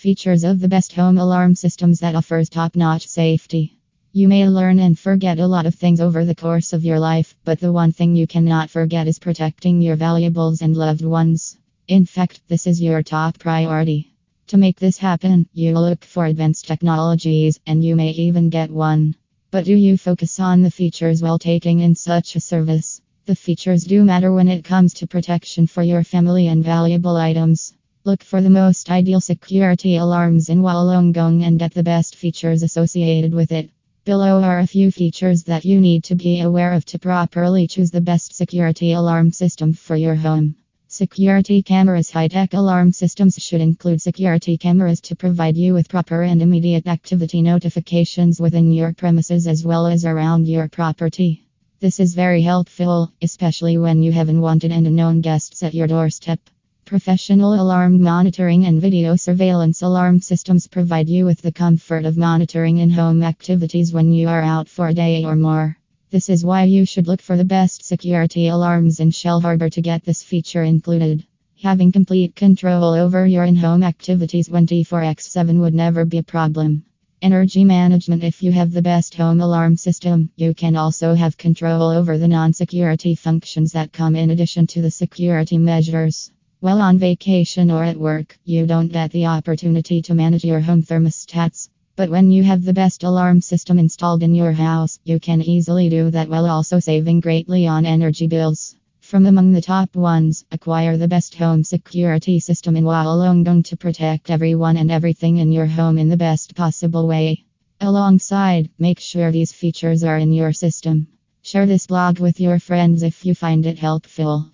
Features of the best home alarm systems that offers top-notch safety. You may learn and forget a lot of things over the course of your life, but the one thing you cannot forget is protecting your valuables and loved ones. In fact, this is your top priority. To make this happen, you look for advanced technologies, and you may even get one. But do you focus on the features while taking in such a service? The features do matter when it comes to protection for your family and valuable items. Look for the most ideal security alarms in Wollongong and get the best features associated with it. Below are a few features that you need to be aware of to properly choose the best security alarm system for your home. Security cameras High tech alarm systems should include security cameras to provide you with proper and immediate activity notifications within your premises as well as around your property. This is very helpful, especially when you have unwanted and unknown guests at your doorstep. Professional alarm monitoring and video surveillance alarm systems provide you with the comfort of monitoring in home activities when you are out for a day or more. This is why you should look for the best security alarms in Shellharbour to get this feature included. Having complete control over your in home activities 24x7 would never be a problem. Energy management If you have the best home alarm system, you can also have control over the non security functions that come in addition to the security measures. While on vacation or at work, you don't get the opportunity to manage your home thermostats. But when you have the best alarm system installed in your house, you can easily do that while also saving greatly on energy bills. From among the top ones, acquire the best home security system in Wollongong to protect everyone and everything in your home in the best possible way. Alongside, make sure these features are in your system. Share this blog with your friends if you find it helpful.